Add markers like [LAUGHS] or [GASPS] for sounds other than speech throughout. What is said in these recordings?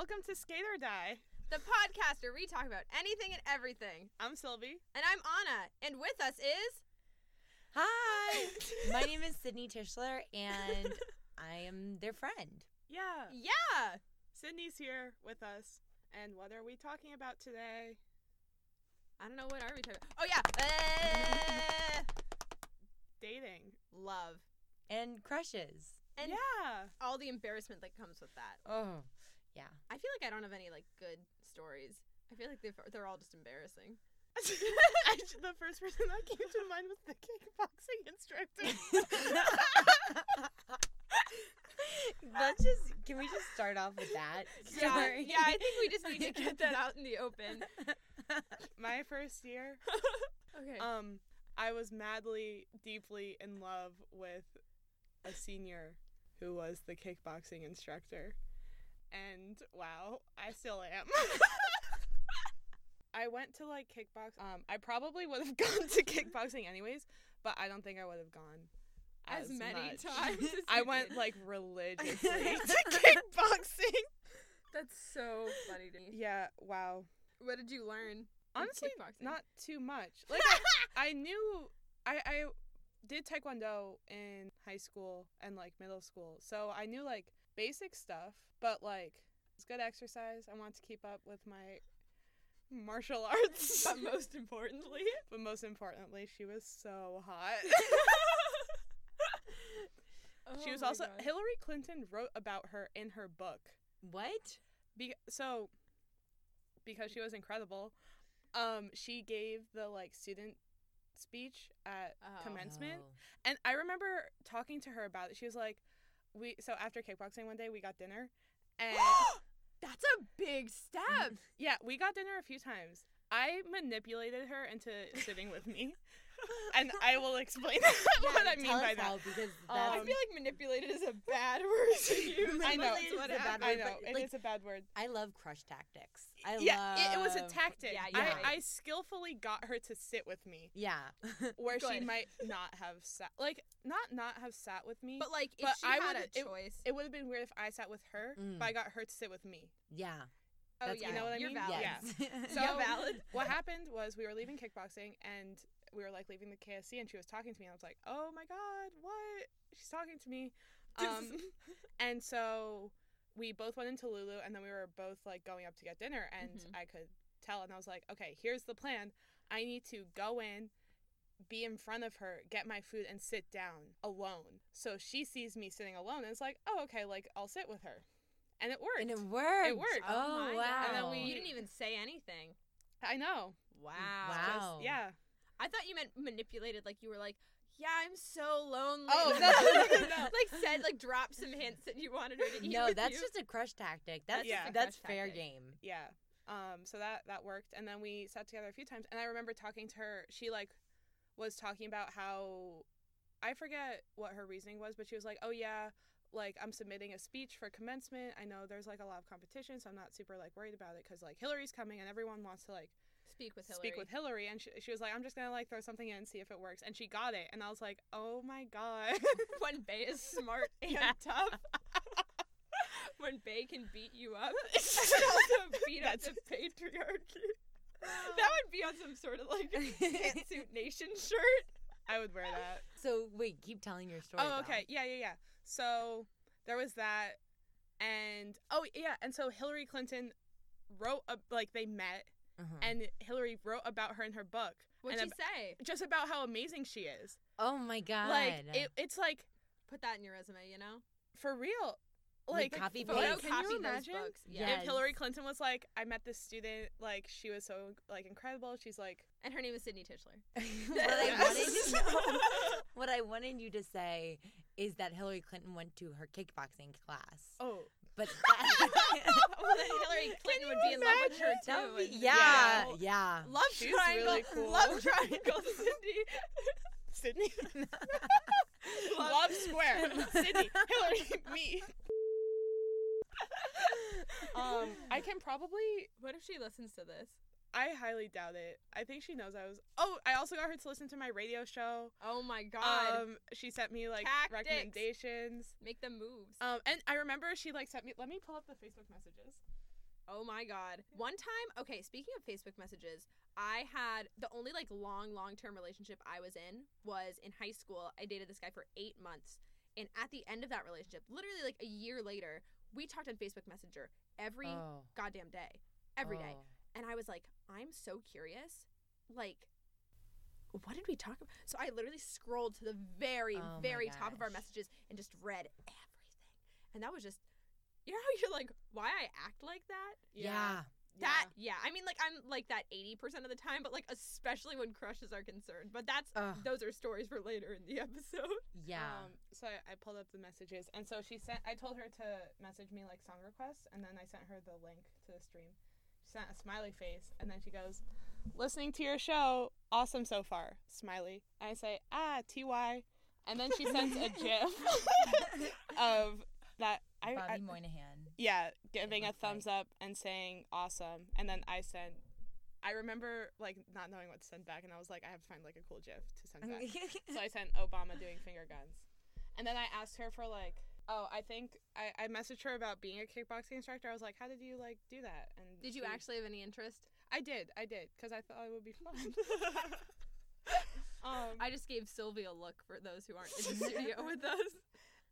Welcome to Skate or Die. the podcast where we talk about anything and everything. I'm Sylvie. And I'm Anna, and with us is Hi, [LAUGHS] my name is Sydney Tischler, and [LAUGHS] I am their friend. Yeah, yeah. Sydney's here with us. And what are we talking about today? I don't know what are we talking about. Oh yeah, Eh, Dating. love And crushes. and yeah. all the embarrassment that comes with that. Oh, yeah. I feel like I don't have any like good stories. I feel like they've, they're all just embarrassing. [LAUGHS] Actually, the first person that came to mind was the kickboxing instructor. [LAUGHS] Let's just, can we just start off with that? Yeah, story? yeah. I think we just need to [LAUGHS] get that out in the open. My first year, Okay. um, I was madly, deeply in love with a senior who was the kickboxing instructor. And wow, I still am. [LAUGHS] [LAUGHS] I went to like kickbox. Um, I probably would have [LAUGHS] gone to kickboxing anyways, but I don't think I would have gone as, as, many much. times. As I went did. like religiously to kickboxing. That's so funny to me. Yeah, wow. What did you learn? Honestly, kickboxing? not too much. Like I, I knew I I did taekwondo in high school and like middle school. So I knew like basic stuff, but like it's good exercise. I want to keep up with my martial arts. [LAUGHS] but most importantly, [LAUGHS] but most importantly, she was so hot. [LAUGHS] she Oh was also God. Hillary Clinton wrote about her in her book. What? Be- so because she was incredible, um she gave the like student speech at Oh. commencement. And I remember talking to her about it. She was like we so after kickboxing one day we got dinner and [GASPS] That's a big step. yeah, we got dinner a few times. I manipulated her into sitting with me. [LAUGHS] And [LAUGHS] I will explain [LAUGHS] Yeah, what I mean by that. because Um, I feel like manipulated is a bad [LAUGHS] word to use. I know. that's Manipulated what is a bad happened. I know but, it like, is a bad word. I love crush tactics. I love yeah, it, it was a tactic. Yeah, you're right. I, I skillfully got her to sit with me. Yeah. where she Good. might not have sat like not not have sat with me But like, if But she I had would- a it- choice, it would have been weird if i sat with her Mm. but i got her to sit with me yeah. oh that's yeah, you know what I you're mean? valid. Yeah. So So- valid. what happened was we were leaving kickboxing and we were like leaving the ksc and she was talking to me and i was like oh my god what she's talking to me um and so we both went into lulu and then we were both like going up to get dinner and Mhm. i could tell and i was like okay here's the plan i need to go in be in front of her, get my food, and sit down alone. So she sees me sitting alone, and it's like, oh, okay, like I'll sit with her, and it worked. And it worked. It worked. Oh, my wow. God. And then we- you didn't even say anything. I know. Wow. Wow. Just- yeah. I thought you meant manipulated, like you were like, yeah, I'm so lonely. Oh, [LAUGHS] [LAUGHS] Like, said, like dropped some hints that you wanted her to eat No, that's you. just a crush tactic. That's Yeah. that's fair tactic. game. Yeah. Um, so that that worked, and then we sat together a few times, and I remember talking to her. She like was talking about how I forget what her reasoning was, but she was like, "Oh yeah, like I'm submitting a speech for commencement. I know there's like a lot of competition, so I'm not super like worried about it because like Hillary's coming, and everyone wants to like speak with Hillary. speak with Hillary." And she, she was like, "I'm just gonna like throw something in and see if it works," and she got it, and I was like, "Oh my god." [LAUGHS] when Bay is smart [LAUGHS] and Yeah. tough. [LAUGHS] when Bay can beat you up, she can also beat up the patriarchy. That would be on some sort of like pantsuit nation shirt. I would wear that. so wait, keep telling your story. Oh, though. okay. Yeah, yeah, yeah. So there was that, and oh yeah, and so Hillary Clinton wrote a, like they met, Uh-huh. and Hillary wrote about her in her book, What'd and she say? just about how amazing she is. oh my god. Like it, it's like Put that in your resume, you know? for real. Like, Like, copy photo- paste. can you those imagine books. Yeah. Yes. if Hillary Clinton was like, I met this student, like she was so like incredible. She's like, And her name is Sydney Tischler. [LAUGHS] what I [LAUGHS] wanted to know, what I wanted you to say is that Hillary Clinton went to her kickboxing class, oh, but that, well, [LAUGHS] then Hillary [LAUGHS] Clinton would be in love with her that too. be- yeah, Yeah. yeah. Love She's triangle. really cool. Love triangle, [LAUGHS] Cindy. Sydney, love square, Sydney, Hillary, me. um, I can probably What if she listens to this? I highly doubt it. I think she knows I was. Oh, I also got her to listen to my radio show. Oh my god. Um, she sent me like Tactics. recommendations. Make them moves. Um, and I remember she like sent me. Let me pull up the Facebook messages. Oh my god. One time, okay, speaking of Facebook messages, I had the only like long, long term relationship I was in was in high school. I dated this guy for eight months. And at the end of that relationship, literally like a year later, we talked on Facebook Messenger every oh. goddamn day. every day. Oh. And I was like, I'm so curious. Like, what did we talk about? So I literally scrolled to the very, Oh very top of our messages and just read everything. And that was just, you know how you're like, why I act like that? Yeah. That, yeah. I mean, like, I'm like that 80% of the time, but like, especially when crushes are concerned. But that's, Ugh. those are stories for later in the episode. Yeah. Um, so I, I pulled up the messages, and so she sent. I told her to message me like song requests, and then I sent her the link to the stream. She sent a smiley face, and then she goes, "Listening to your show, awesome so far." Smiley. And I say, "Ah, ty," and then she sends a [LAUGHS] gif [LAUGHS] of that. I, Bobby I Moynihan. yeah, giving a looks like. thumbs up and saying awesome, and then I sent. I remember like not knowing what to send back, and I was like, I have to find like a cool gif to send back. [LAUGHS] So I sent Obama doing finger guns. And then I asked her for like oh, I think I, I messaged her about being a kickboxing instructor. I was like, how did you like do that? And Did you she- actually have any interest? I did, I did, because I thought it would be fun. [LAUGHS] [LAUGHS] um, I just gave Sylvia a look for those who aren't in the [LAUGHS] studio with us.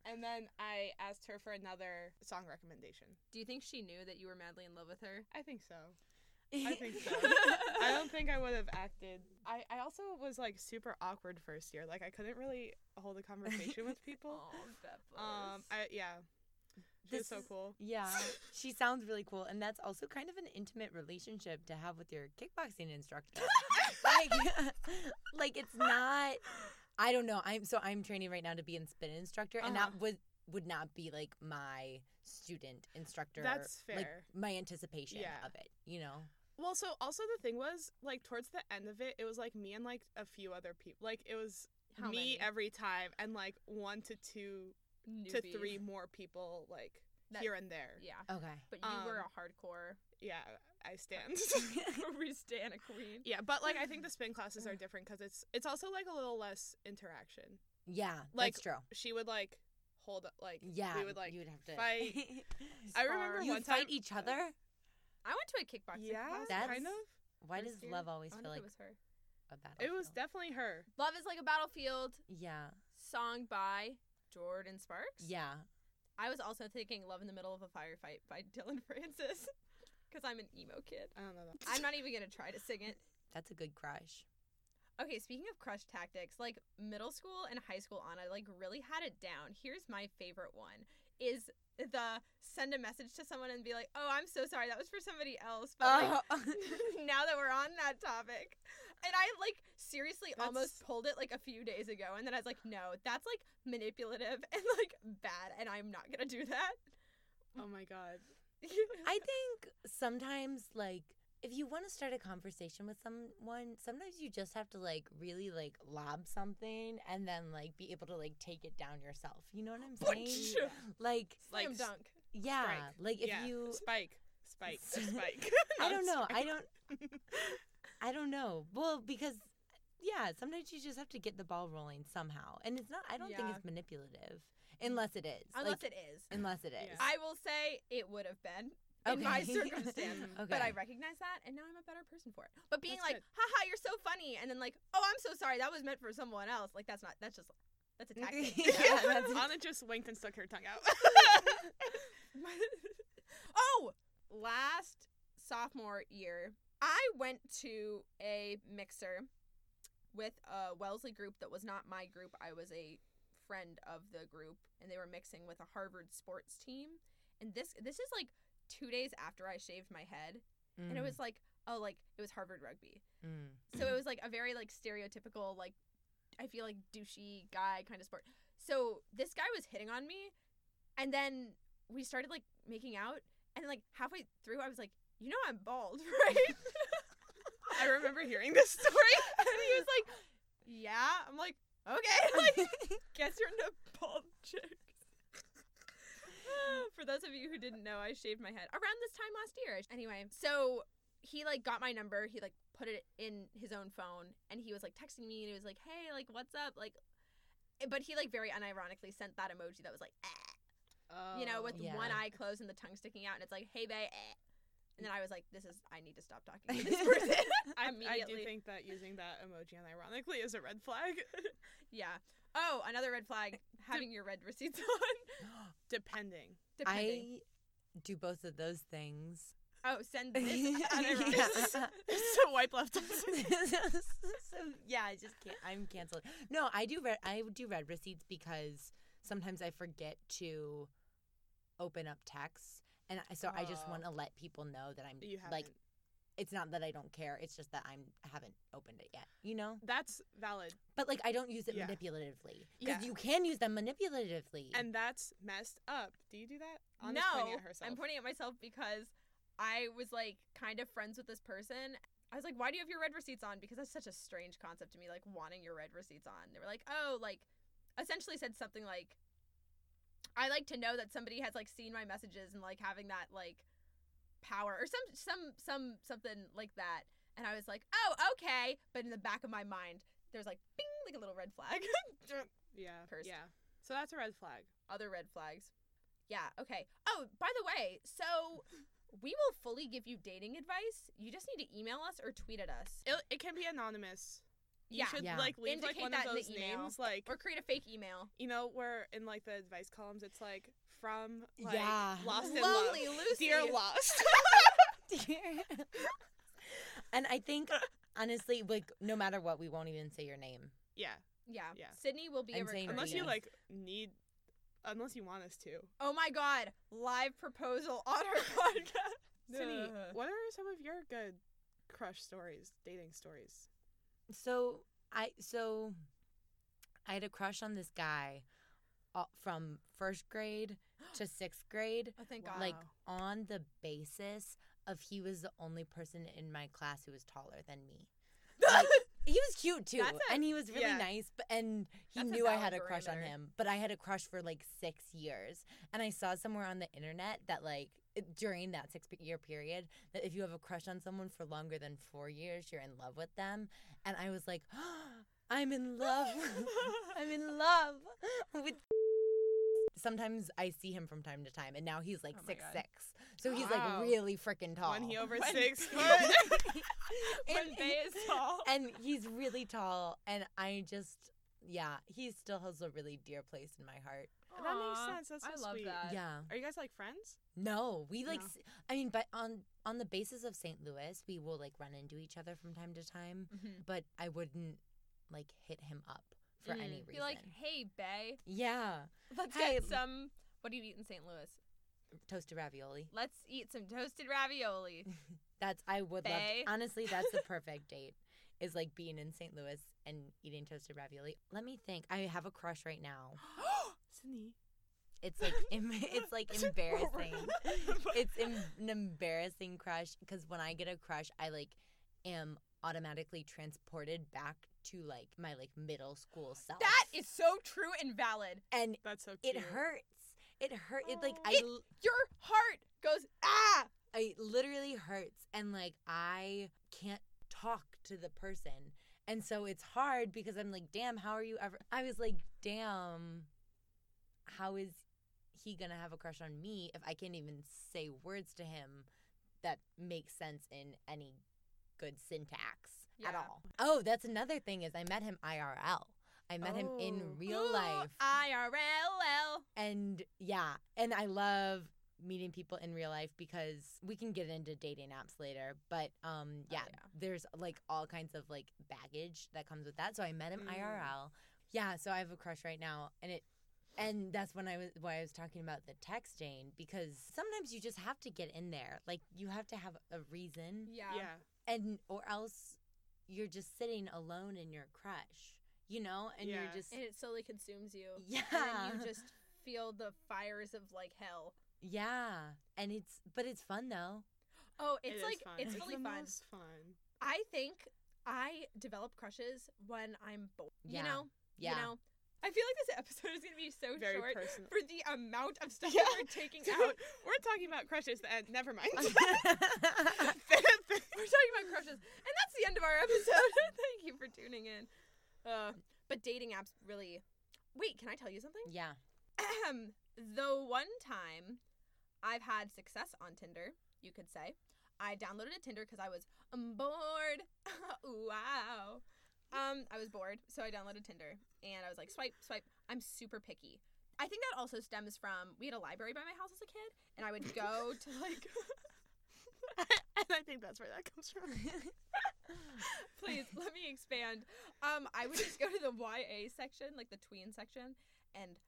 and then I asked her for another song recommendation. Do you think she knew that you were madly in love with her? I think so. I think so. [LAUGHS] I don't think I would have acted. I, I also was like super awkward first year. Like I couldn't really hold a conversation with [LAUGHS] people. Beppa. Um, I yeah, she was so cool. Yeah, she sounds really cool, and that's also kind of an intimate relationship to have with your kickboxing instructor. [LAUGHS] like, like it's not. I don't know. I'm so I'm training right now to be a spin instructor, and Uh-huh. that would would not be like my student instructor. That's Like fair. my anticipation Yeah. of it. You know. Well, so also the thing was like towards the end of it, it was like me and like a few other people. Like it was How me many? every time, and like one to two to three more people like That- here and there. Yeah, Okay. but you were Um, a hardcore. Yeah, I stand. [LAUGHS] [LAUGHS] we stand a queen. yeah, but like I think the [LAUGHS] spin classes are different because it's it's also like a little less interaction. Yeah, Like, that's true. She would like hold up, like Yeah, we would like you would have to fight. I remember you one fight time. each other. I went to a kickboxing yeah, class. That's- kind of. Why does year. love always I feel like it was her. a battle? It was definitely her. Love is like a battlefield. yeah, Song by Jordin Sparks. yeah. I was also thinking "Love in the Middle of a Firefight" by Dylan [LAUGHS] Francis, because I'm an emo kid. I don't know that. I'm not even gonna try to sing it. That's a good crush. Okay, speaking of crush tactics, like middle school and high school on, I like really had it down. Here's my favorite one: is the send a message to someone and be like, "Oh, I'm so sorry, that was for somebody else." But like, Oh. [LAUGHS] now that we're on that topic, and I like seriously almost That's- pulled it like a few days ago, and then I was like, "No, that's like manipulative [LAUGHS] and like bad, and I'm not gonna do that." Oh my god. [LAUGHS] I think sometimes like if you want to start a conversation with someone, sometimes you just have to like really like lob something and then like be able to like take it down yourself. You know what I'm saying? Like [LAUGHS] Slam Like, dunk. yeah, Strike. like if yeah. you spike, spike, [LAUGHS] spike. [LAUGHS] I don't know. I don't I don't know. Well, because yeah, sometimes you just have to get the ball rolling somehow. And it's not I don't think it's manipulative unless it is. Unless like, it is. unless it is. Yeah. I will say it would have been in my [LAUGHS] circumstance. Okay. But I recognize that, and now I'm a better person for it. But being That's like, haha, you're so funny, and then like, oh, I'm so sorry, that was meant for someone else. Like, that's not, that's just, that's a [LAUGHS] tactic. Yeah, that's- [LAUGHS] Anna just winked and stuck her tongue out. oh, last sophomore year, I went to a mixer with a Wellesley group that was not my group. I was a friend of the group, and they were mixing with a Harvard sports team. And this this is like two days after I shaved my head, and it Mm, was like, oh, like it was Harvard rugby. mm. So it was like a very like stereotypical like I feel like douchey guy kind of sport. So this guy was hitting on me and then we started like making out and like halfway through I was like, "You know I'm bald, [LAUGHS] right?" I remember hearing this story. [LAUGHS] and he was like, "Yeah." I'm like, "Okay." [LAUGHS] Like guess you're into bald chicks. [LAUGHS] For those of you who didn't know, I shaved my head around this time last year. Anyway, so he like got my number. He like put it in his own phone, and he was like texting me, and he was like, "Hey, like, what's up?" Like, but he like very unironically sent that emoji that was like, eh, you know, with Yeah. one eye closed and the tongue sticking out, and it's like, "Hey, bae." Eh. And then I was like, this is I need to stop talking to this [LAUGHS] person. [LAUGHS] I, I do think that using that emoji unironically is a red flag. yeah. Oh, another red flag: having your read receipts [LAUGHS] on. Depending. Depending. I do both of those things. oh, send [LAUGHS] this. Yeah. [LAUGHS] so wipe left so yeah, I just can't. I'm canceled. No, I do. Read, I do read receipts because sometimes I forget to open up texts, and I- so I just Oh. want to let people know that I'm You like. It's not that I don't care. It's just that I'm haven't opened it yet. You know. That's valid. But like I don't use it Yeah. manipulatively Yeah. because you can use them manipulatively. And that's messed up. Do you do that? Anna's no, pointing at. I'm pointing at myself because I was like kind of friends with this person. I was like, why do you have your read receipts on? Because that's such a strange concept to me, like wanting your read receipts on. They were like, oh, like, essentially said something like, I like to know that somebody has like seen my messages and like having that like power or some some some something like that. And I was like, oh, okay. But in the back of my mind, there's like, bing, like a little red flag. [LAUGHS] yeah. Cursed. Yeah. So that's a red flag. other red flags. Yeah, okay. Oh, by the way, so we will fully give you dating advice. You just need to email us or tweet at us. It, it can be anonymous. You Yeah. should Yeah. like leave like Indicate one that of those names, like Or create a fake email. you know, where in like the advice columns, it's like from like Yeah. Lost in Lonely Love, Lucy. dear Lost. [LAUGHS] [LAUGHS] and I think honestly, like no matter what, we won't even say your name. yeah, Yeah. Yeah. Sydney will be a And same unless you like need, unless you want us to. Oh my god. Live proposal on our [LAUGHS] podcast. Sydney, what are some of your good crush stories, dating stories? So I so I had a crush on this guy uh, from first grade to [GASPS] sixth grade, Oh thank god. like on the basis of he was the only person in my class who was taller than me. Like, [LAUGHS] he was cute too, That's a- and he was really yeah. nice. But and he That's a knew I valid had a crush on parameter. him. But I had a crush for like six years, and I saw somewhere on the internet that like during that six year period that if you have a crush on someone for longer than four years, you're in love with them. And I was like, [GASPS] I'm in love. [LAUGHS] [LAUGHS] I'm in love with. Sometimes I see him from time to time, and now he's like Oh my six God. six, so he's Wow. like really freaking tall. When he over When- six foot. [LAUGHS] when [LAUGHS] and- Bay is tall. [LAUGHS] and he's really tall and i just yeah he still has a really dear place in my heart That makes sense. That's so I love sweet. that. yeah Are you guys like friends? no we like No. s- i mean but on on the basis of st louis we will like run into each other from time to time Mhm. but i wouldn't like hit him up for Mm. any reason Be like, hey, Bay, yeah let's Hey, get some. What do you eat in St. Louis? toasted ravioli Let's eat some toasted ravioli. [LAUGHS] that's i would love Bae. honestly that's the [LAUGHS] perfect date is like being in st louis and eating toasted ravioli let me think i have a crush right now [GASPS] Sydney. it's like [LAUGHS] em- it's like embarrassing it's em- an embarrassing crush because when I get a crush, I like am automatically transported back to like my like middle school self. That is so true and valid. and That's so cute. it hurts. It hurt. It like I It- Your heart goes ah. It literally hurts and like I can't talk to the person. And so it's hard because I'm like, damn, how are you ever? I was like, damn, how is he gonna have a crush on me if I can't even say words to him that make sense in any good syntax at all? Oh, that's another thing is I met him IRL. I met him in Oh. real Ooh, life. [GASPS] IRL. And yeah, and I love meeting people in real life because we can get into dating apps later, but um yeah, yeah. there's like all kinds of like baggage that comes with that. So I met him Mm. IRL. Yeah, so I have a crush right now and it and that's when I was why I was talking about the texting because sometimes you just have to get in there. Like you have to have a reason Yeah. Yeah. and or else you're just sitting alone in your crush, you know? And Yeah. you're just And it slowly consumes you. yeah. And then you just feel the fires of like hell. Yeah, and it's but it's fun though. Oh, it's is like fun. it's really the fun. most fun. I think I develop crushes when I'm bored. Yeah. You know? Yeah. You know? I feel like this episode is gonna be so Very short personal. for the amount of stuff Yeah. that we're taking [LAUGHS] out. we're talking about crushes. And never mind. [LAUGHS] [LAUGHS] We're talking about crushes, and that's the end of our episode. Thank you for tuning in. Uh, but dating apps really. Wait, can I tell you something? yeah. the one time I've had success on Tinder, you could say, I downloaded a Tinder because I was um, bored. wow. Um, I was bored, so I downloaded Tinder, and I was like, swipe, swipe. I'm super picky. I think that also stems from we had a library by my house as a kid, and I would go [LAUGHS] to like. [LAUGHS] and I think that's where that comes from. [LAUGHS] Please let me expand. Um, I would just go to the YA section, like the tween section, and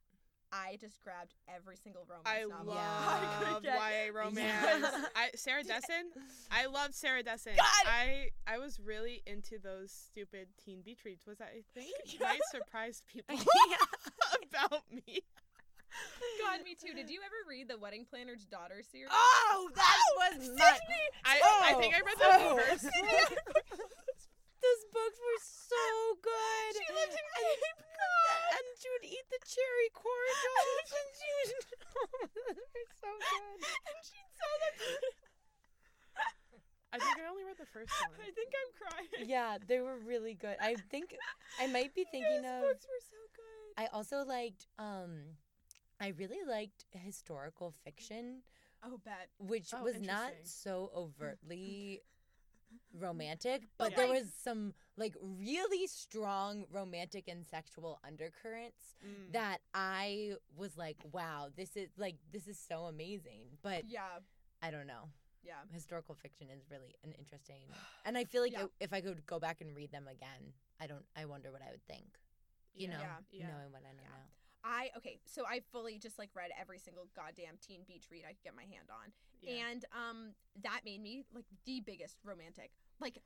I just grabbed every single romance I novel Yeah. love could get. YA [LAUGHS] romance. Yes. I Sarah [LAUGHS] Dessen. I love Sarah Dessen. God! I I was really into those stupid teen beach reads. Was that I think might surprise people [LAUGHS] about me. God, me too. Did you ever read the Wedding Planner's Daughter series? Oh, that oh! was my. I I oh. think I read the Oh. first. Those books were so good. She lived in and, and she would eat the cherry cordials, and she would. they were so good. and she'd sell them. I think I only read the first one. I think I'm crying. Yeah, they were really good. I think I might be [LAUGHS] thinking Those of. books were so good. I also liked. Um, I really liked historical fiction, Oh, bet. which Oh, was not so overtly [LAUGHS] romantic, but But, there was some like really strong romantic and sexual undercurrents Mm. that I was like, wow, this is like this is so amazing. But Yeah, I don't know. Yeah. Historical fiction is really an interesting, and I feel like Yeah. if I could go back and read them again, I don't. I wonder what I would think. You know, Yeah. Yeah. knowing what I know Yeah. now. I okay, so I fully just like read every single goddamn teen beach read I could get my hand on, Yeah. and um, that made me like the biggest romantic, like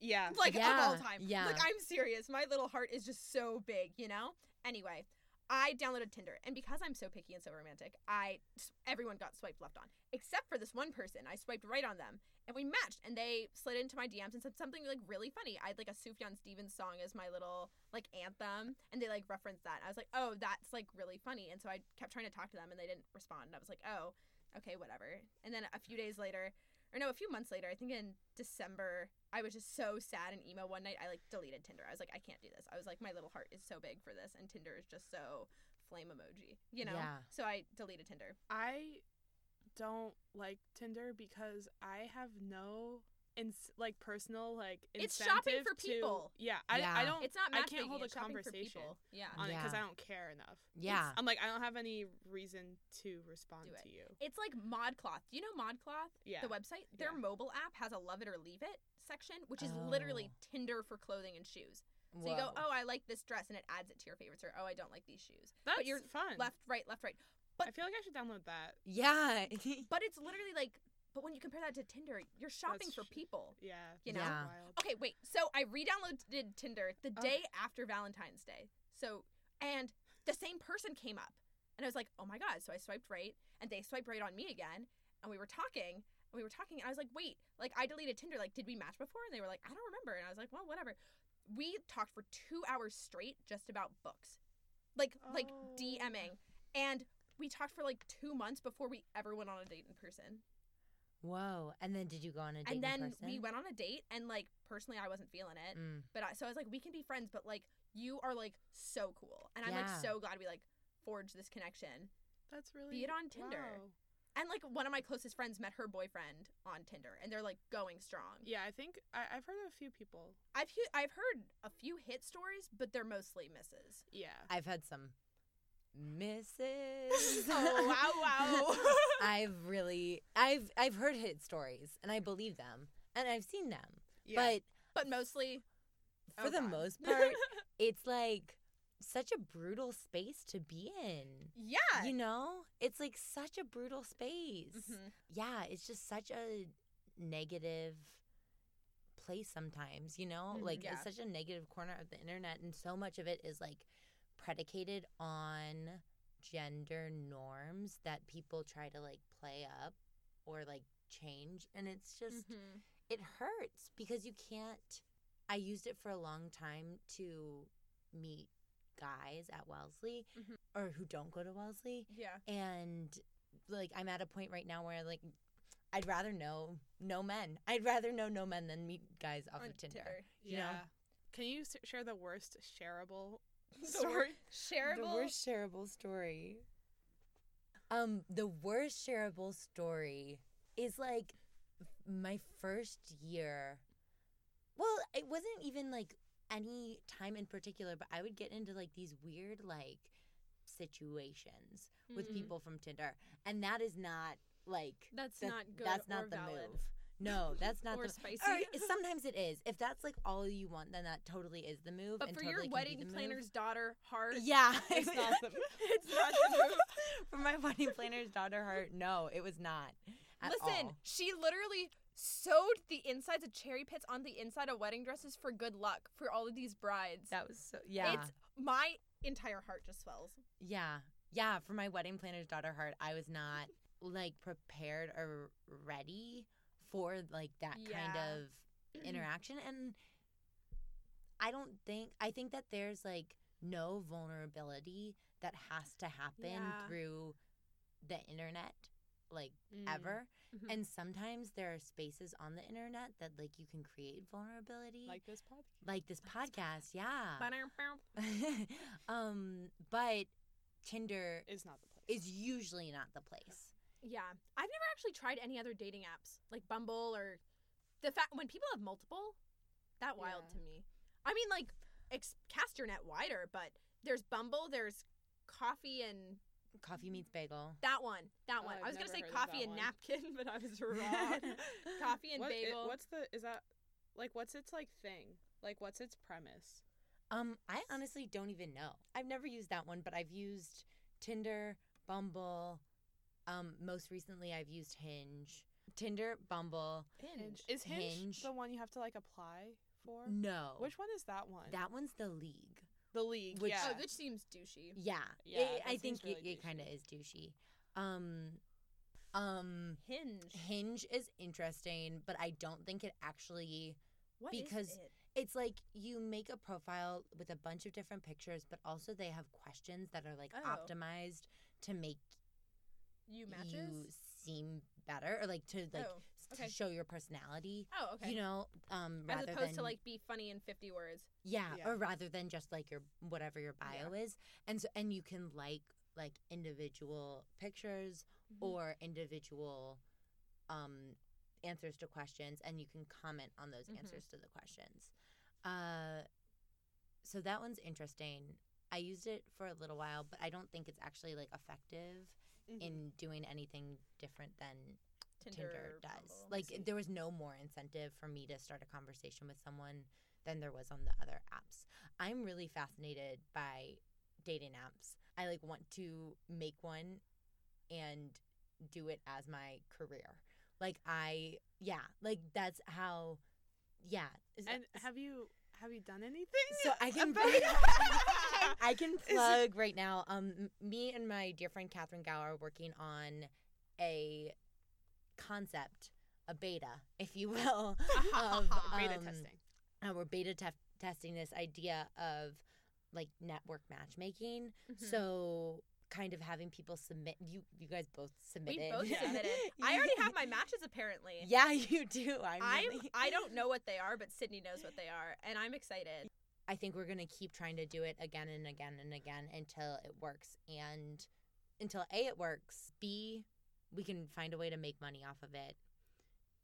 yeah. like of all time. yeah. Like I'm serious. My little heart is just so big, you know? Anyway, I downloaded Tinder and because I'm so picky and so romantic, I everyone got swiped left on. Except for this one person. I swiped right on them and we matched and they slid into my DMs and said something like really funny. I had like a Sufjan Stevens song as my little like anthem and they like referenced that. I was like, "Oh, that's like really funny." And so I kept trying to talk to them and they didn't respond. And I was like, "Oh, okay, whatever." And then a few days later, or no, a few months later, I think in December, I was just so sad and emo one night. I like deleted Tinder. I was like, I can't do this. I was like, my little heart is so big for this, and Tinder is just so flame emoji, you know? Yeah. So I deleted Tinder. I don't like Tinder because I have no ins- like personal like It's shopping for to- people. yeah, I, Yeah. I don't It's not I can't hold a it's shopping for conversation. Yeah. on it because I don't care enough. Yeah. I'm like I don't have any reason to respond to you. It's like ModCloth. Do you know ModCloth? Yeah. The website? Their Yeah. mobile app has a love it or leave it section, which is literally Oh. Tinder for clothing and shoes. So you go, oh, I like this dress, and it adds it to your favorites, or oh, I don't like these shoes. That's but you're fun. left, right, left, right. But I feel like I should download that. Yeah. But it's literally like, but when you compare that to Tinder, you're shopping That's for tr- people. Yeah. You know? Yeah. Okay, wait. So I re-downloaded Tinder the Oh. day after Valentine's Day. So and the same person came up, and I was like, oh my god. So I swiped right, and they swiped right on me again, and we were talking. And we were talking, and I was like, wait, like I deleted Tinder. Like, did we match before? And they were like, I don't remember. And I was like, well, whatever. We talked for two hours straight just about books, like like Oh. DMing, and we talked for like two months before we ever went on a date in person. Whoa. And then did you go on a date and then in we went on a date, and like personally, I wasn't feeling it. Mm. But I, so I was like, we can be friends, but like you are like so cool, and I'm like so glad we like forged this connection. That's really be it on Tinder. wow. And like one of my closest friends met her boyfriend on Tinder, and they're like going strong. Yeah, I think I, I've heard of a few people. I've hu- I've heard a few hit stories, but they're mostly misses. Yeah. I've had some misses. [LAUGHS] oh wow wow! [LAUGHS] I've really I've I've heard hit stories and I believe them and I've seen them. Yeah. But but mostly, for Oh, the God. most part, [LAUGHS] it's like such a brutal space to be in. yeah. You know? It's like such a brutal space. Mhm. Yeah, it's just such a negative place sometimes, you know? Mhm, like yeah. it's such a negative corner of the internet and so much of it is like predicated on gender norms that people try to like play up or like change and it's just Mhm. it hurts because you can't I used it for a long time to meet guys at Wellesley Mhm. or who don't go to Wellesley Yeah. and like I'm at a point right now where like I'd rather know no men. I'd rather know no men than meet guys off on of Tinder. yeah. you know? Can you share the worst shareable [LAUGHS] story? shareable. The worst shareable story. Um, the worst shareable story is like my first year well it wasn't even like any time in particular but i would get into like these weird like situations with Mm. people from tinder and that is not like That's the- not good that's or not the valid. move no that's not Or the spicy. or [LAUGHS] sometimes it is if that's like all you want then that totally is the move But and for totally your wedding planner's daughter heart, yeah It's [LAUGHS] not the [LAUGHS] it's not the move. for my wedding planner's daughter heart no it was not Listen, all. she literally sewed the insides of cherry pits on the inside of wedding dresses for good luck for all of these brides. that was so yeah It's my entire heart just swells. Yeah. Yeah, for my wedding planner's daughter heart, I was not like prepared or ready for like that kind of interaction and I don't think I think that there's like no vulnerability that has to happen Yeah. through the internet like Mm. ever Mhm. and sometimes there are spaces on the internet that like you can create vulnerability like this podcast. like this podcast yeah [LAUGHS] um but tinder Is not the place. is usually not the place. Yeah, I've never actually tried any other dating apps like Bumble or the fact when people have multiple. That wild Yeah. to me. I mean, like, ex- cast your net wider, but there's Bumble, there's Coffee and Coffee meets bagel. that one, that one. I've I was gonna say Coffee and one. Napkin, [LAUGHS] but I was [LAUGHS] wrong. [LAUGHS] coffee and What- it- bagel. what's the is that like what's its like thing? Like what's its premise? Um, I honestly don't even know. I've never used that one, but I've used Tinder, Bumble. Um, most recently I've used Hinge. Tinder, Bumble. Hinge. Is Hinge, Hinge. the one you have to like apply for? No. Which one is that one? That one's the league. the league. which- yeah. Oh, which seems douchey. Yeah. Yeah, It- I think seems it, it kind of is douchey. Um, um, Hinge. Hinge is interesting, but I don't think it actually What is because it? It's like you make a profile with a bunch of different pictures, but also they have questions that are like Oh. optimized to make you matches. you seem better or like to like oh, okay. to show your personality. oh, okay. You know, um, As rather opposed than to like be funny in fifty words. yeah, Yeah. or rather than just like your whatever your bio is, and so and you can like like individual pictures Mm-hmm. or individual um answers to questions and you can comment on those Mhm. answers to the questions uh so that one's interesting i used it for a little while but i don't think it's actually like effective Mhm. in doing anything different than Tinder, tinder, does. Bumble. like there was no more incentive for me to start a conversation with someone than there was on the other apps. I'm really fascinated by dating apps. I like want to make one and do it as my career. Like i yeah like that's how yeah. Is- And have you have you done anything? so i can about- [LAUGHS] I can plug right now. Um, me and my dear friend Catherine Gower are working on a concept, a beta, if you will, [LAUGHS] of beta um, testing. uh, we're beta tef- testing this idea of like network matchmaking. Mhm. So kind of having people submit. You you guys both submitted. we both [LAUGHS] Yeah. submitted. I already have my [LAUGHS] matches apparently. Yeah, you do. I'm. I'm. really- I don't know what they are, but Sydney knows what they are, and I'm excited. I think we're going to keep trying to do it again and again and again until it works. And until A, it works, B, we can find a way to make money off of it.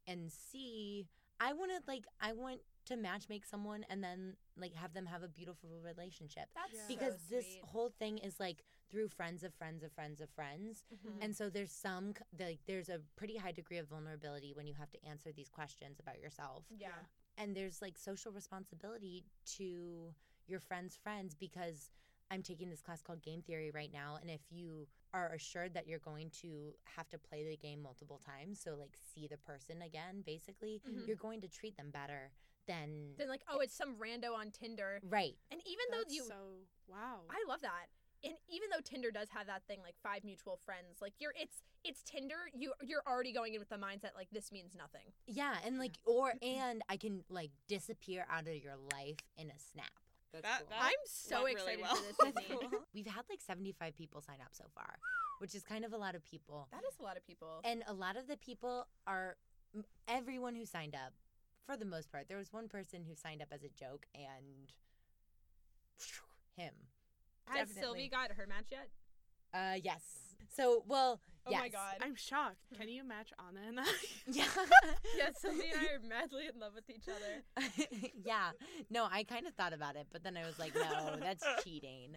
And C, I want to, like, I want to match make someone and then, like, have them have a beautiful relationship. That's Yeah. Because so this whole thing is, like, through friends of friends of friends of friends. Mhm. And so there's some, like, there's a pretty high degree of vulnerability when you have to answer these questions about yourself yeah. and there's like social responsibility to your friends' friends because I'm taking this class called game theory right now and if you are assured that you're going to have to play the game multiple times so like see the person again basically Mhm. you're going to treat them better than Than like, oh, it's some rando on Tinder, right and even That's though you, so wow. I love that. And even though Tinder does have that thing like five mutual friends, like you're it's it's Tinder, you you're already going in with the mindset like this means nothing. yeah and like or and I can like disappear out of your life in a snap That's That- cool. that- I'm so went really excited well. for this, [LAUGHS] cool. we've had like 75 people sign up so far [GASPS] which is kind of a lot of people That is a lot of people. And a lot of the people are everyone who signed up, for the most part. There was one person who signed up as a joke, and him. Has definitely. Sylvie got her match yet? Uh, yes, So, well, Oh yes. my god. I'm shocked. Can you match Anna and I? [LAUGHS] Yeah. [LAUGHS] yes, Sylvie and I are madly in love with each other. [LAUGHS] yeah. No, I kind of thought about it, but then I was like, no, that's cheating.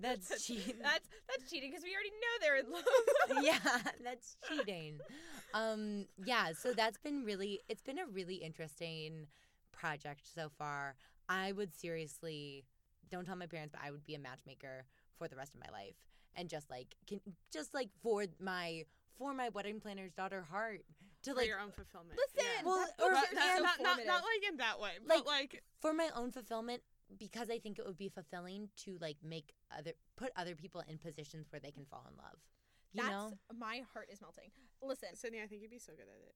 That's cheating. That's that's cheating because we already know they're in love. yeah, that's cheating. Um, yeah, so that's been really it's been a really interesting project so far. I would seriously don't tell my parents, but I would be a matchmaker for the rest of my life. And just like can just like for my for my wedding planner's daughter heart to For like your own fulfillment. Listen, Yeah. Well, that- or- those But not, so not, not, not like in that way, Like- but like for my own fulfillment because I think it would be fulfilling to like make other put other people in positions where they can fall in love. You That's know? my heart is melting. Listen, Sydney, I think you'd be so good at it.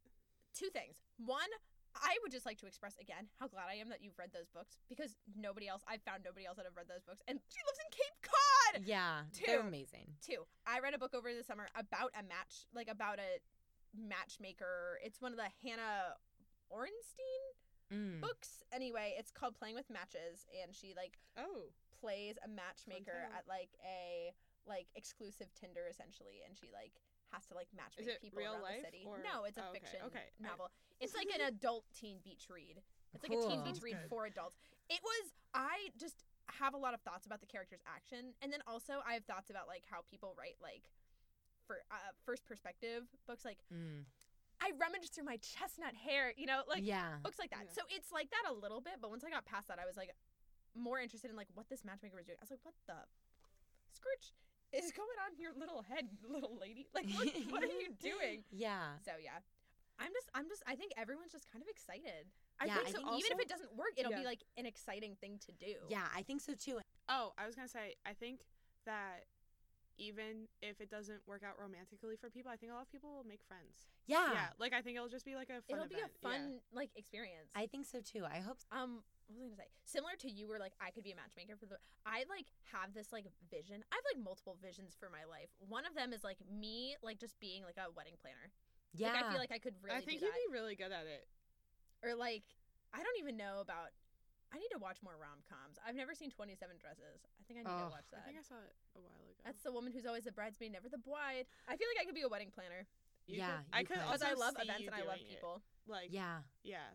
two things. One, I would just like to express again how glad I am that you've read those books because nobody else, I've found nobody else that have read those books. And she lives in Cape Cod! Yeah, Two. they're amazing. Two, I read a book over the summer about a match, like about a matchmaker. It's one of the Hannah Orenstein Mm. books. Anyway, it's called Playing with Matches, and she like Oh, plays a matchmaker at like a like exclusive Tinder essentially, and she like has to like match Is make people real around life, the city. or- No, it's a oh, okay, fiction okay, alright. novel. [LAUGHS] It's like an adult teen beach read. It's like a teen beach read for adults. It was I just have a lot of thoughts about the character's action, and then also I have thoughts about like how people write like for uh, first perspective books. Like Mm. I rummaged through my chestnut hair, you know, like yeah. books like that. Yeah. So it's like that a little bit, but once I got past that, I was like more interested in like what this matchmaker was doing. I was like, what the scourge is going on in your little head, [LAUGHS] little lady? Like, what, what are you doing? [LAUGHS] Yeah. So yeah, I'm just, I'm just, I think everyone's just kind of excited. I Yeah, think I so. think even if it doesn't work, it'll be like an exciting thing to do. Yeah, I think so too. oh, I was gonna say, I think that even if it doesn't work out romantically for people, I think a lot of people will make friends. Yeah. Yeah, like I think it'll just be like a fun It'll be a event. Yeah. fun like experience. I think so too. I hope um what was I gonna say? Similar to you where like I could be a matchmaker for the I like have this like vision. I have like multiple visions for my life. One of them is like me like just being like a wedding planner. yeah. Like I feel like I could really I think do you'd that. be really good at it. or like I don't even know about I need to watch more rom coms. I've never seen Twenty Seven Dresses. I think I need Oh, to watch that. I think I saw it a while ago. That's the woman who's always the bridesmaid, never the bride. I feel like I could be a wedding planner You Yeah, could, I you could could. because also I love events and I love doing it. people. Like yeah. yeah.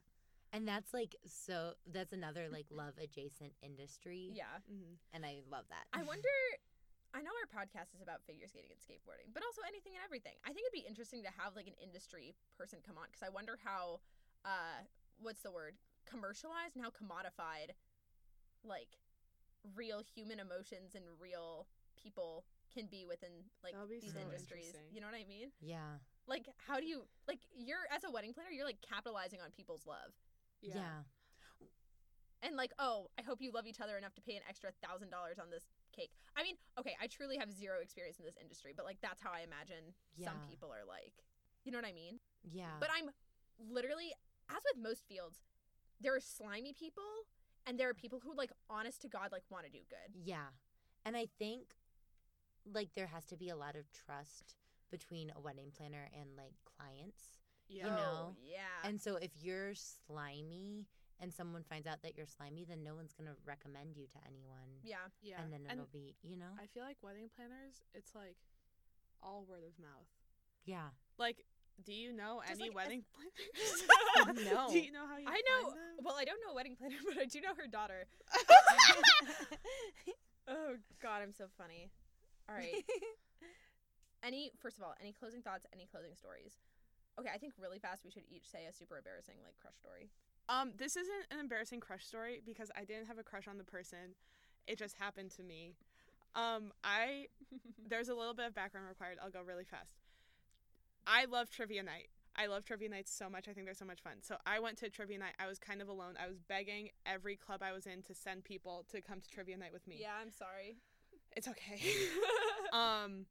And that's like so that's another like [LAUGHS] love adjacent industry. Yeah. hmm And I love that. I [LAUGHS] wonder. I know our podcast is about figure skating and skateboarding, but also anything and everything. I think it'd be interesting to have like an industry person come on because I wonder how, uh, what's the word, commercialized and how commodified, like, real human emotions and real people can be within like be these so industries. You know what I mean? Yeah. Like, how do you like you're as a wedding planner, you're like capitalizing on people's love. Yeah. Yeah. and like, oh, I hope you love each other enough to pay an extra thousand dollars on this cake. I mean, okay, I truly have zero experience in this industry, but like that's how I imagine some people are like. You know what I mean? Yeah. But I'm literally, as with most fields, there are slimy people, and there are people who like, honest to God, like want to do good. Yeah. And I think like there has to be a lot of trust between a wedding planner and like clients. Yeah. You oh, know? Oh, yeah. And so if you're slimy and someone finds out that you're slimy, then no one's going to recommend you to anyone. yeah. yeah. And then it'll be, you know? I feel like wedding planners, it's like all word of mouth. yeah. Like, do you know Just any like wedding planners? [LAUGHS] No. [LAUGHS] Do you know how you I know. them? Well, I don't know a wedding planner, [LAUGHS] but I do know her daughter. Oh God, I'm so funny. All right. any first of all, any closing thoughts? Any closing stories? Okay, I think really fast we should each say a super embarrassing like crush story. Um, this isn't an embarrassing crush story because I didn't have a crush on the person. It just happened to me. Um, I [LAUGHS] there's a little bit of background required. I'll go really fast. I love trivia night. I love trivia nights so much. I think they're so much fun. So I went to trivia night. I was kind of alone. I was begging every club I was in to send people to come to trivia night with me. yeah, I'm sorry. It's okay. [LAUGHS] um,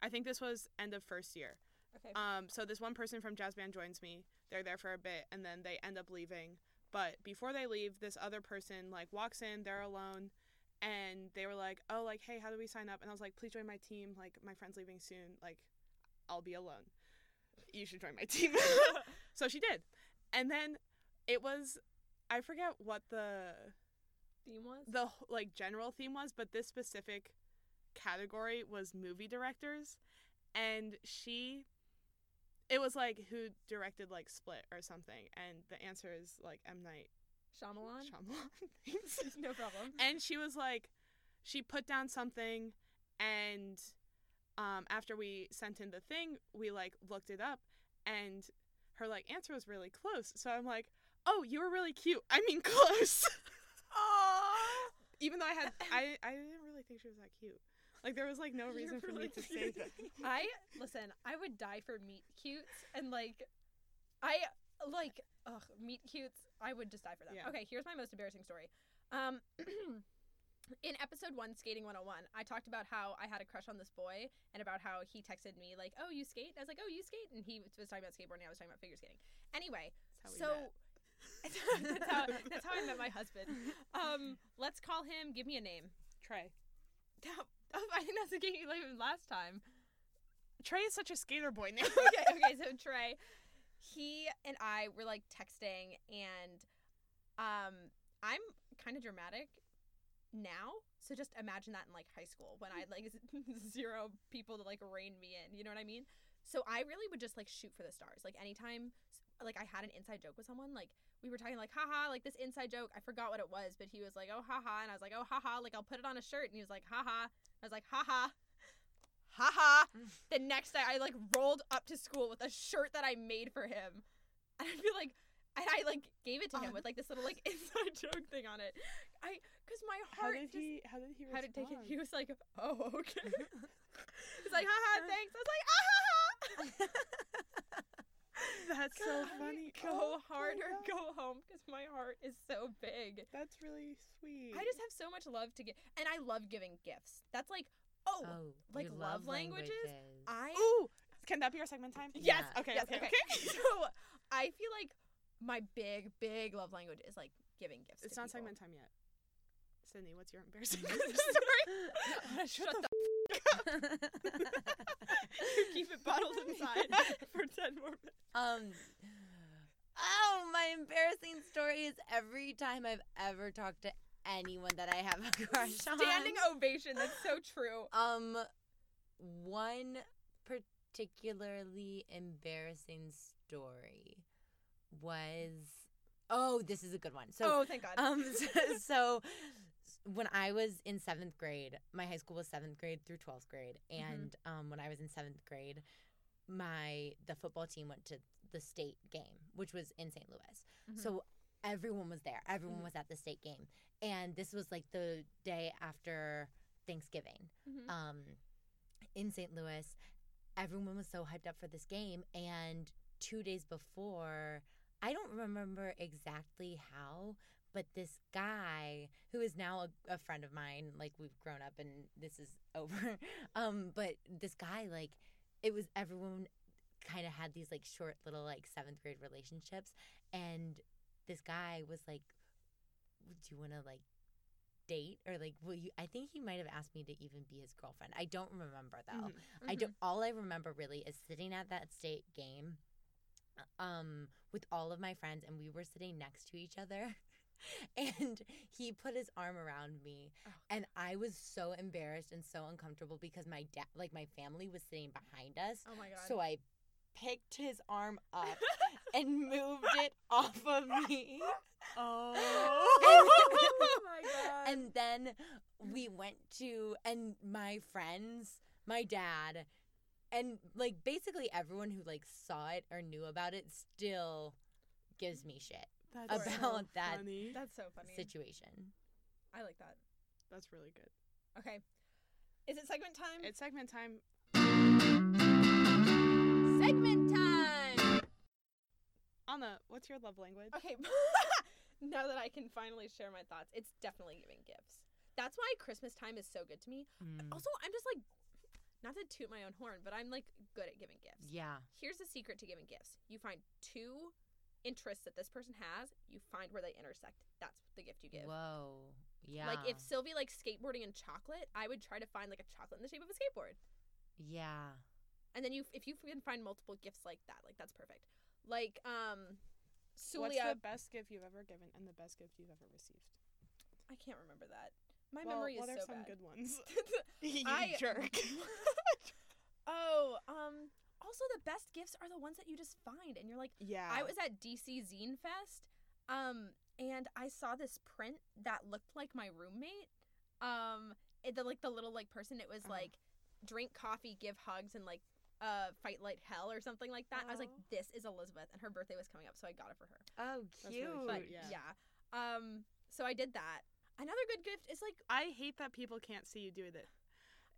I think this was end of first year. Okay. Um, so this one person from jazz band joins me. They're there for a bit and then they end up leaving. But before they leave, this other person like walks in, they're alone, and they were like, "Oh, like, hey, how do we sign up?" And I was like, "Please join my team. Like, my friend's leaving soon. Like, I'll be alone. You should join my team." [LAUGHS] so she did, and then it was, I forget what the Theme was. the like general theme was, but this specific category was movie directors. and she it was like who directed like Split or something, and the answer is like M Night Shyamalan. Shyamalan. [LAUGHS] [LAUGHS] No problem. and she was like, she put down something, and um, after we sent in the thing, we like looked it up, and her like answer was really close. So I'm like, oh, you were really cute. I mean, [LAUGHS] close. Aww. Even though I had, I I didn't really think she was that cute. Like there was like no [LAUGHS] reason for me to [LAUGHS] say that. I listen. I would die for meet cutes and like, I like ugh meet cutes. I would just die for them. Yeah. Okay, here's my most embarrassing story. Um, [CLEARS THROAT] in episode one, skating 101, I talked about how I had a crush on this boy and about how he texted me like, "Oh, you skate?" I was like, "Oh, you skate?" And he was talking about skateboarding. I was talking about figure skating. Anyway, That's how so. [LAUGHS] that's, how, that's how I met my husband. Um, let's call him. Give me a name. Trey. [LAUGHS] I think that's the game you even last time. Trey is such a skater boy now. [LAUGHS] okay, okay, [LAUGHS] so Trey, he and I were like texting, and um, I'm kind of dramatic now. So just imagine that in like high school when I had like zero people to like rein me in. You know what I mean? So I really would just like shoot for the stars. Like anytime, like I had an inside joke with someone, like we were talking like haha, like this inside joke. I forgot what it was, but he was like oh haha, and I was like oh haha, like I'll put it on a shirt, and he was like haha. I was like haha. Haha. The next day I like rolled up to school with a shirt that I made for him. And I feel like and I like gave it to him Oh. [LAUGHS] with like this little like [LAUGHS] inside joke thing on it. I cuz my heart How did just he? How did he how respond? did take it? He was like, "Oh, okay." [LAUGHS] He's like, "Haha, thanks." I was like, "Ah, ha, ha." That's so funny. Go Oh hard or go home because my heart is so big. That's really sweet. I just have so much love to give, and I love giving gifts. That's like, oh, Oh, like your love languages? I Ooh, can that be our segment time? Yes. Okay. yes, okay. Okay. [LAUGHS] so I feel like my big, big love language is like giving gifts. It's to not people. segment time yet. Sydney, what's your [LAUGHS] embarrassing [LAUGHS] story? Shut, the you keep it bottled inside [LAUGHS] for ten more minutes. Um. Oh, my embarrassing story is every time I've ever talked to anyone that I have a crush on. Standing ovation. That's so true. Um, one particularly embarrassing story was. Oh, this is a good one. So, oh, thank God. um, [LAUGHS] so, so when I was in seventh grade, my high school was seventh grade through twelfth grade, Mm-hmm. and um, when I was in seventh grade, my the football team went to the state game, which was in St. Louis. Mhm. So everyone was there. Everyone Mhm. was at the state game, and this was like the day after Thanksgiving Mhm. um, in St. Louis. Everyone was so hyped up for this game, and two days before, I don't remember exactly how, but this guy who is now a, a friend of mine, like we've grown up and this is [LAUGHS] over. Um, but this guy, like, it was everyone kind of had these like short little like seventh grade relationships, and this guy was like, "Do you want to like date or like will you?" I think he might have asked me to even be his girlfriend. I don't remember though. Mhm. I don't. All I remember really is sitting at that state game, um, with all of my friends, and we were sitting next to each other, [LAUGHS] [LAUGHS] and he put his arm around me, Oh. and I was so embarrassed and so uncomfortable because my dad, like my family, was sitting behind us, Oh my God. so I picked his arm up [LAUGHS] and moved it off of me. [LAUGHS] Oh. oh my God. and then we went to and my friends my dad and like basically everyone who like saw it or knew about it still gives me shit That's so about that funny. That's so funny. situation I like that. That's really good. Okay. Is it segment time? It's segment time. segment time. Anna, what's your love language? Okay. [LAUGHS] now that I can finally share my thoughts, it's definitely giving gifts. That's why Christmas time is so good to me. Mm. Also, I'm just like, not to toot my own horn, but I'm like good at giving gifts. yeah Here's the secret to giving gifts you find two interests that this person has, you find where they intersect. That's the gift you give. whoa yeah Like if Sylvie likes skateboarding and chocolate, I would try to find like a chocolate in the shape of a skateboard. yeah And then you, if you can find multiple gifts like that, like that's perfect. Like um, What's Sulia, the best gift you've ever given and the best gift you've ever received? I can't remember that. My well, memory well, is there's so some bad. good ones. [LAUGHS] [LAUGHS] [LAUGHS] I- you jerk. Oh, um. Also, the best gifts are the ones that you just find, and you're like, Yeah. I was at DC Zine Fest, um, and I saw this print that looked like my roommate. Um, it, the like the little like person. It was Uh-huh. like, drink coffee, give hugs, and like, uh, fight like hell or something like that. I was like, this is Elizabeth, and her birthday was coming up, so I got it for her. Oh, That's really cute. But yeah. yeah. um, so I did that. Another good gift is like I hate that people can't see you do it.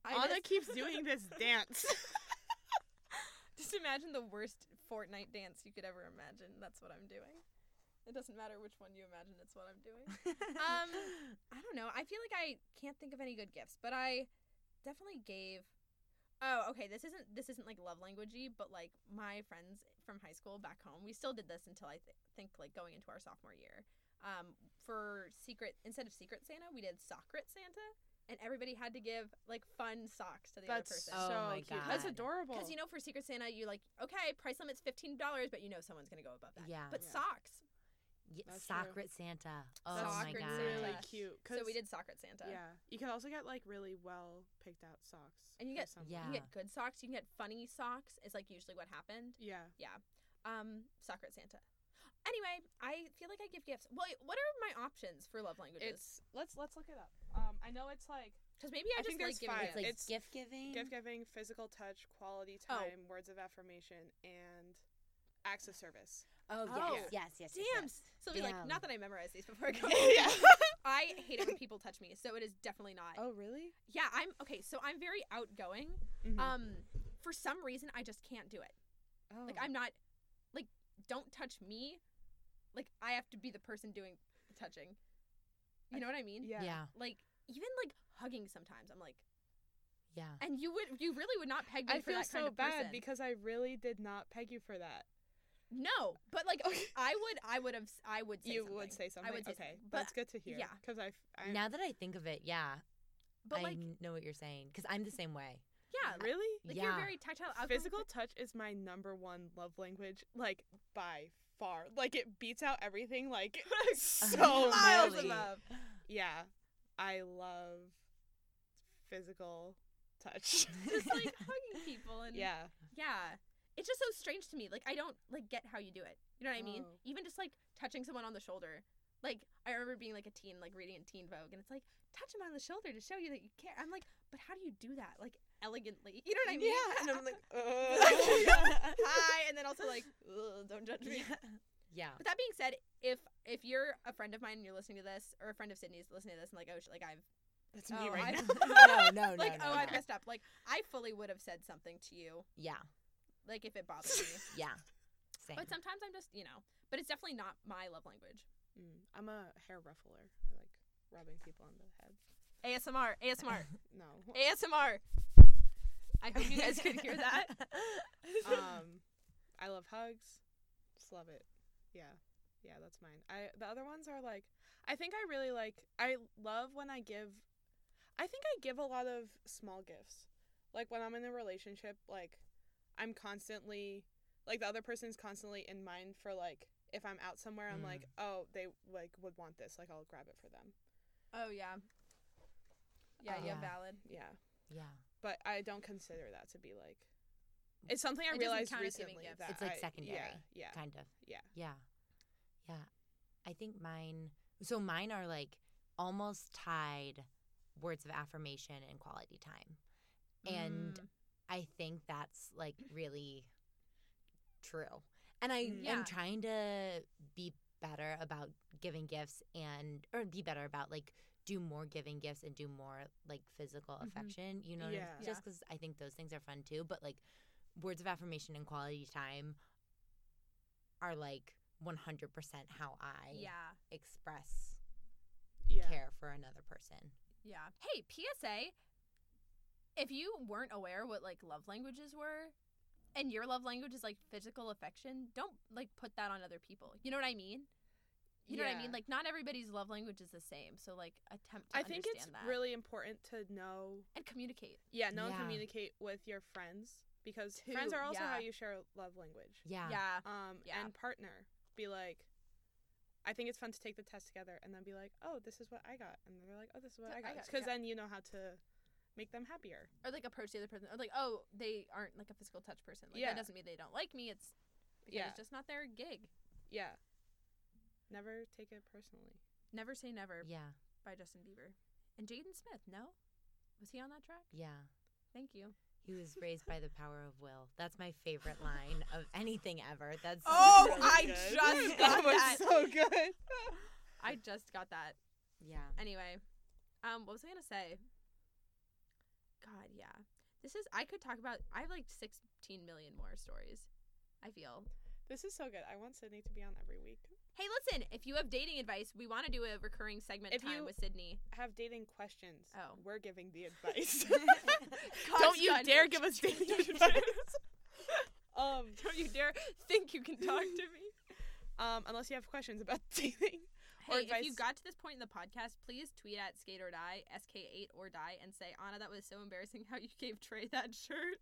I Anna just- keeps doing this [LAUGHS] dance. [LAUGHS] Just imagine the worst Fortnite dance you could ever imagine. That's what I'm doing. It doesn't matter which one you imagine, it's what I'm doing. Um, [LAUGHS] I don't know. I feel like I can't think of any good gifts, but I definitely gave Oh, okay. This isn't this isn't like love languagey, but like my friends from high school back home, we still did this until I th- think like going into our sophomore year. Um, for secret instead of secret Santa, we did Socret Santa, and everybody had to give like fun socks to the That's other person. Oh so my cute. That's adorable. Because you know, for Secret Santa, you like okay, price limit's fifteen dollars, but you know someone's gonna go above that. Yeah. But Yeah. socks, Yeah, That's true. Santa. Oh That's my Soccer god. really Santa. cute. so we did Secret Santa. Yeah, you can also get like really well picked out socks. And you get- someone. Yeah. You can get good socks. You can get funny socks. Is like usually what happened. Yeah. Yeah. Um, Secret Santa. Anyway, I feel like I give gifts. Well, what are my options for love languages? It's let's let's look it up. Um, I know it's like Because maybe I, I just think like giving five. It's like. It's gift giving. gift giving, physical touch, quality Oh. time, words of affirmation, and acts of service. Oh, Oh. yes, yes, yes, yes, Damn, yes. Sylvie, like Damn. not that I memorized these before I go. [LAUGHS] yeah. [LAUGHS] I hate it when people touch me, so it is definitely not. Oh really? Yeah, I'm okay. So I'm very outgoing. Mhm. Um, for some reason, I just can't do it. oh. Like I'm not, like, don't touch me. Like I have to be the person doing the touching. You I- know what I mean? yeah. Yeah, Like even like hugging sometimes. I'm like, yeah. and you would, you really would not peg me I for feel that so kind of bad person. because I really did not peg you for that. no, but like I would, I would have, I would say you something. would say something. I would say okay, something. But that's good to hear. yeah. because I, I now that I think of it, yeah, but I like, know what you're saying because I'm the same way. yeah, really like yeah. you're very tactile. outgoing physical touch is my number one love language, like by far. Like it beats out everything. Like [LAUGHS] so [LAUGHS] miles really? above. Yeah, I love physical touch. [LAUGHS] Just like hugging people and yeah, Yeah. It's just so strange to me. Like I don't like get how you do it. You know what I mean? Oh. Even just like touching someone on the shoulder. Like I remember being like a teen, like reading in Teen Vogue, and it's like touch him on the shoulder to show you that you care. I'm like, but how do you do that? Like elegantly. [LAUGHS] You know what I mean? yeah, and I'm like, [LAUGHS] [LAUGHS] hi, and then also like, "Ugh, don't judge me. Yeah. But that being said, if if you're a friend of mine and you're listening to this, or a friend of Sydney's listening to this, and like, oh, sh- like I've that's oh, me I right now. don't- no, no, no, like, no, oh, I messed up. Like I fully would have said something to you, Yeah, like if it bothered me. yeah. Same. But sometimes I'm just, you know, but it's definitely not my love language. Mm, I'm a hair ruffler. I like rubbing people on the head. ASMR, ASMR, No. ASMR. I hope you guys could hear that. [LAUGHS] um, I love hugs. Just love it. Yeah, yeah, that's mine. I the other ones are like, I think I really like. I love when I give. I think I give a lot of small gifts. Like when I'm in a relationship, like I'm constantly like the other person's constantly in mind for like if I'm out somewhere, I'm Mm. like, oh, they like would want this, like I'll grab it for them. Oh yeah. Yeah, yeah, Yeah. valid. Yeah, yeah. But I don't consider that to be like. It's something I It realized count as giving recently that It's, like, I- secondary, Yeah, yeah, Kind of. yeah. Yeah. Yeah. I think mine so mine are like almost tied words of affirmation and quality time. And Mm. I think that's like really true. And I Mm. Yeah. am trying to be better about giving gifts and or be better about like do more giving gifts and do more like physical Mhm. affection. You know, what I mean? Just because I think those things are fun too. But like words of affirmation and quality time are like 100% how I yeah, express yeah. care for another person. yeah. Hey, PSA. If you weren't aware what like love languages were, and your love language is like physical affection, don't like put that on other people. You know what I mean? You know what I mean? Like not everybody's love language is the same, so like attempt to I think it's that really important to know, and communicate. yeah, know and communicate with your friends because Too, friends are also how you share love language. Yeah. Yeah. Um, Yeah. and partner, be like, I think it's fun to take the test together and then be like, oh, this is what I got, and they're like, oh, this is what Yeah, I I got, got- because yeah. then you know how to make them happier. or like approach the other person or like oh they aren't like a physical touch person like Yeah. that doesn't mean they don't like me it's because Yeah. it's just not their gig Yeah. Never take it personally. never say never Yeah. by justin bieber and jaden smith no was he on that track Yeah. thank you He was raised by the power of will. That's my favorite line of anything ever. That's Oh, really I good. just [LAUGHS] got that was that. so good. i just got that Yeah. anyway um what was i gonna say god yeah this is i could talk about i have like 16 million more stories i feel this is so good. I want Sydney to be on every week. hey listen if you have dating advice we want to do a recurring segment If time you- with sydney Have dating questions. Oh. We're giving the [LAUGHS] advice. Don't [LAUGHS] you dare give us dating advice. [LAUGHS] um, Don't you dare think you can talk to me. um, unless you have questions about dating. Or Hey, if you got to this point in the podcast, please tweet at skate or die, SK8 or die, and say, Anna, that was so embarrassing how you gave Trey that shirt.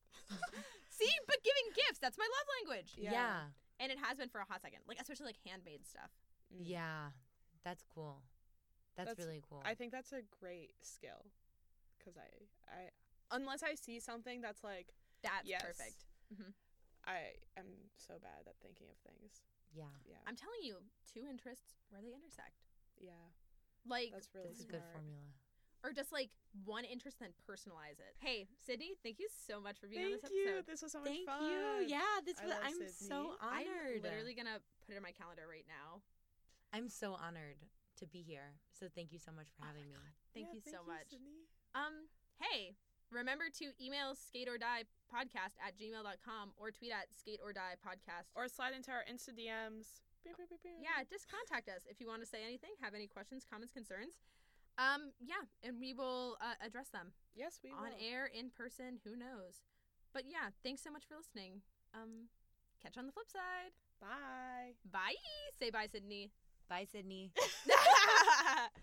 See, but giving gifts, that's my love language. Yeah. Yeah. And it has been for a hot second, like especially like handmade stuff. Mm. Yeah. That's cool. That's, That's- really cool. I think that's a great skill. Cause I, I, unless I see something that's like, That's Yes. perfect. I am so bad at thinking of things. yeah. Yeah. I'm telling you, two interests where they intersect. yeah. Like, That's really That's a good formula. Or just like one interest, then personalize it. Hey, Sydney, thank you so much for being on this episode. Thank you. This was so much Thank fun. you. Yeah, this I was love I'm Sydney. so honored. I'm literally gonna put it in my calendar right now. I'm so honored to be here. So thank you so much for having me. Thank Yeah, you so much. Sydney. Um, hey, remember to email skate or die podcast at gmail.com or tweet at skate or die podcast. Or slide into our Insta DMs. Yeah, just contact us if you want to say anything, have any questions, comments, concerns. Um, yeah, and we will uh, address them Yes, we will. on will. air, in person, who knows. But yeah, thanks so much for listening. Um, catch you on the flip side. Bye. Bye. Say bye, Sydney. Bye, Sydney. [LAUGHS] [LAUGHS]